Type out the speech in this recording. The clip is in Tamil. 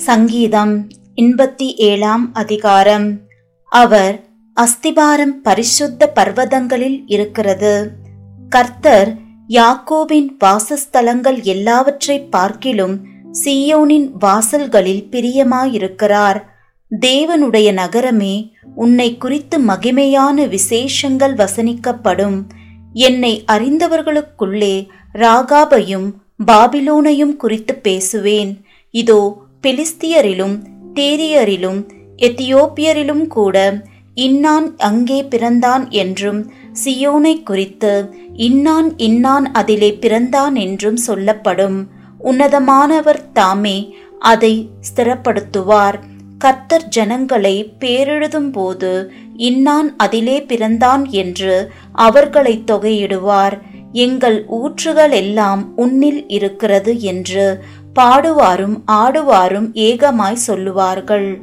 சங்கீதம் எண்பத்தி ஏழாம் அதிகாரம். அவர் அஸ்திபாரம் பரிசுத்த பர்வதங்களில் இருக்கிறது. கர்த்தர் யாக்கோபின் வாசஸ்தலங்கள் எல்லாவற்றை பார்க்கிலும் சீயோனின் வாசல்களில் பிரியமாயிருக்கிறார். தேவனுடைய நகரமே உன்னை குறித்து மகிமையான விசேஷங்கள் வசனிக்கப்படும். என்னை அறிந்தவர்களுக்குள்ளே ராகாபையும் பாபிலோனையும் குறித்து பேசுவேன். இதோ பிலிஸ்தியரிலும் தேரியரிலும் எத்தியோப்பியரிலும் கூட இன்னான் அங்கே பிறந்தான் என்றும் சியோனை குறித்து இன்னான் இன்னான் அதிலே பிறந்தான் என்றும் சொல்லப்படும். உன்னதமானவர் தாமே அதை ஸ்திரப்படுத்துவார். கர்த்தர் ஜனங்களை பேரெழுதும் போது இன்னான் அதிலே பிறந்தான் என்று அவர்களை தொகையிடுவார். எங்கள் ஊற்றுகள் எல்லாம் உன்னில் இருக்கிறது என்று பாடுவாரும் ஆடுவாரும் ஏகமாய் சொல்லுவார்கள்.